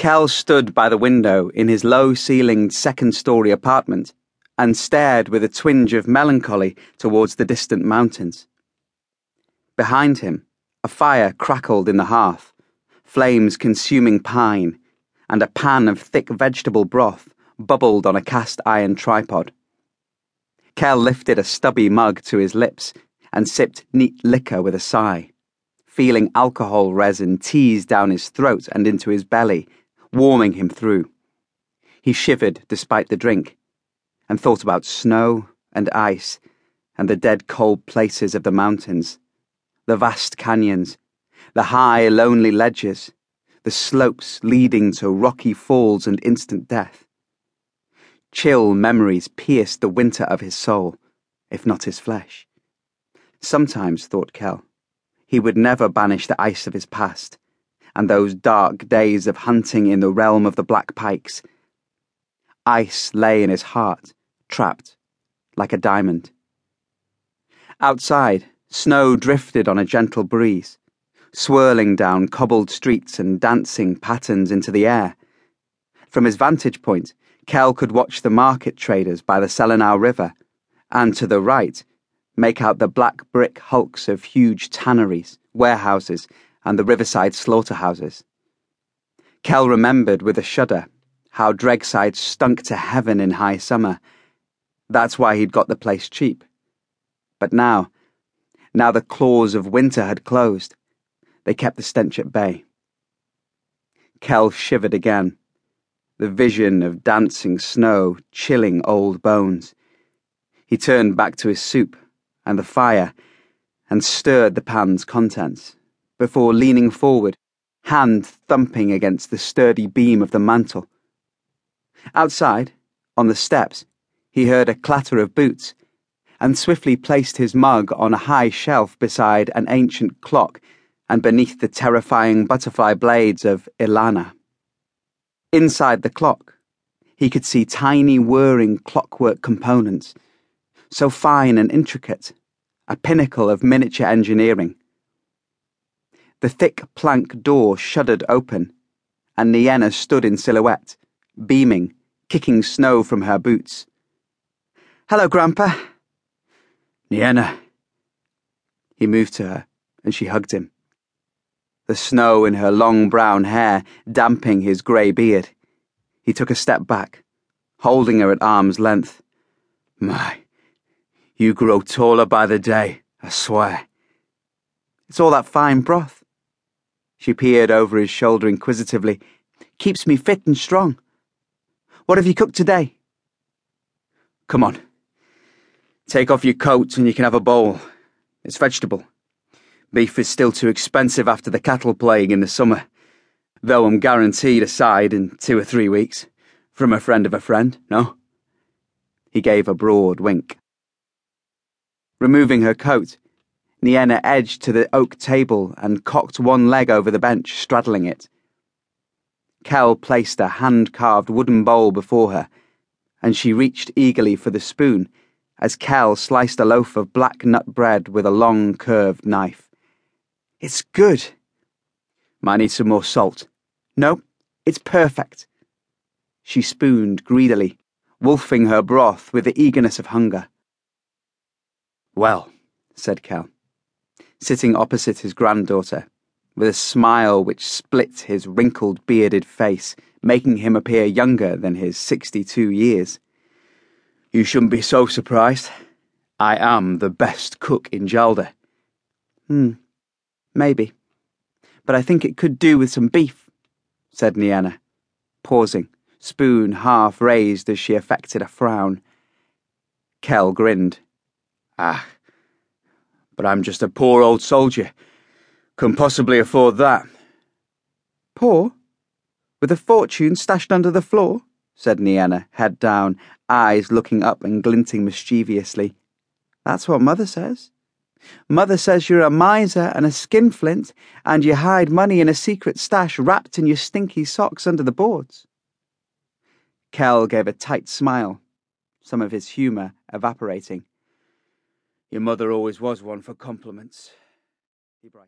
Kell stood by the window in his low ceilinged second story apartment and stared with a twinge of melancholy towards the distant mountains. Behind him, a fire crackled in the hearth, flames consuming pine, and a pan of thick vegetable broth bubbled on a cast iron tripod. Kell lifted a stubby mug to his lips and sipped neat liquor with a sigh, feeling alcohol resin tease down his throat and into his belly, warming him through. He shivered despite the drink and thought about snow and ice and the dead cold places of the mountains the vast canyons, the high, lonely ledges, the slopes leading to rocky falls and instant death. Chill memories pierced the winter of his soul, if not his flesh. Sometimes, thought Kell, he would never banish the ice of his past, and those dark days of hunting in the realm of the black pikes. Ice lay in his heart, trapped, like a diamond. Outside, Snow drifted on a gentle breeze, swirling down cobbled streets and dancing patterns into the air. From his vantage point, Kell could watch the market traders by the Selenau River, and to the right, make out the black brick hulks of huge tanneries, warehouses, and the riverside slaughterhouses. Kell remembered with a shudder how Dregside stunk to heaven in high summer. That's why he'd got the place cheap. But now, now the claws of winter had closed. They kept the stench at bay. Kell shivered again, the vision of dancing snow chilling old bones. He turned back to his soup and the fire and stirred the pan's contents before leaning forward, hand thumping against the sturdy beam of the mantel. Outside, on the steps, he heard a clatter of boots and swiftly placed his mug on a high shelf beside an ancient clock and beneath the terrifying butterfly blades of Ilanna. Inside the clock, he could see tiny whirring clockwork components, so fine and intricate, a pinnacle of miniature engineering. The thick plank door shuddered open, and Nienna stood in silhouette, beaming, kicking snow from her boots. Hello, Grandpa. Nienna. He moved to her, and she hugged him. The snow in her long brown hair damping his grey beard. He took a step back, holding her at arm's length. My, you grow taller by the day, I swear. It's all that fine broth. She peered over his shoulder inquisitively. Keeps me fit and strong. What have you cooked today? Come on. Take off your coat and you can have a bowl. It's vegetable. Beef is still too expensive after the cattle plague in the summer, though I'm guaranteed a side in two or three weeks. From a friend of a friend, no? He gave a broad wink. Removing her coat, Nienna edged to the oak table and cocked one leg over the bench, straddling it. Kell placed a hand carved wooden bowl before her, and she reached eagerly for the spoon as Kell sliced a loaf of black nut bread with a long, curved knife. It's good. Might need some more salt. No, it's perfect. She spooned greedily, wolfing her broth with the eagerness of hunger. Well, said Kell, sitting opposite his granddaughter, with a smile which split his wrinkled, bearded face, making him appear younger than his sixty two years. You shouldn't be so surprised. I am the best cook in Jalder. Hmm, maybe. But I think it could do with some beef, said Nienna, pausing, spoon half raised as she affected a frown. Kell grinned. Ah, but I'm just a poor old soldier. Can possibly afford that. Poor? With a fortune stashed under the floor? said Nienna, head down, eyes looking up and glinting mischievously. That's what Mother says. Mother says you're a miser and a skinflint, and you hide money in a secret stash wrapped in your stinky socks under the boards. Kell gave a tight smile, some of his humour evaporating. Your mother always was one for compliments.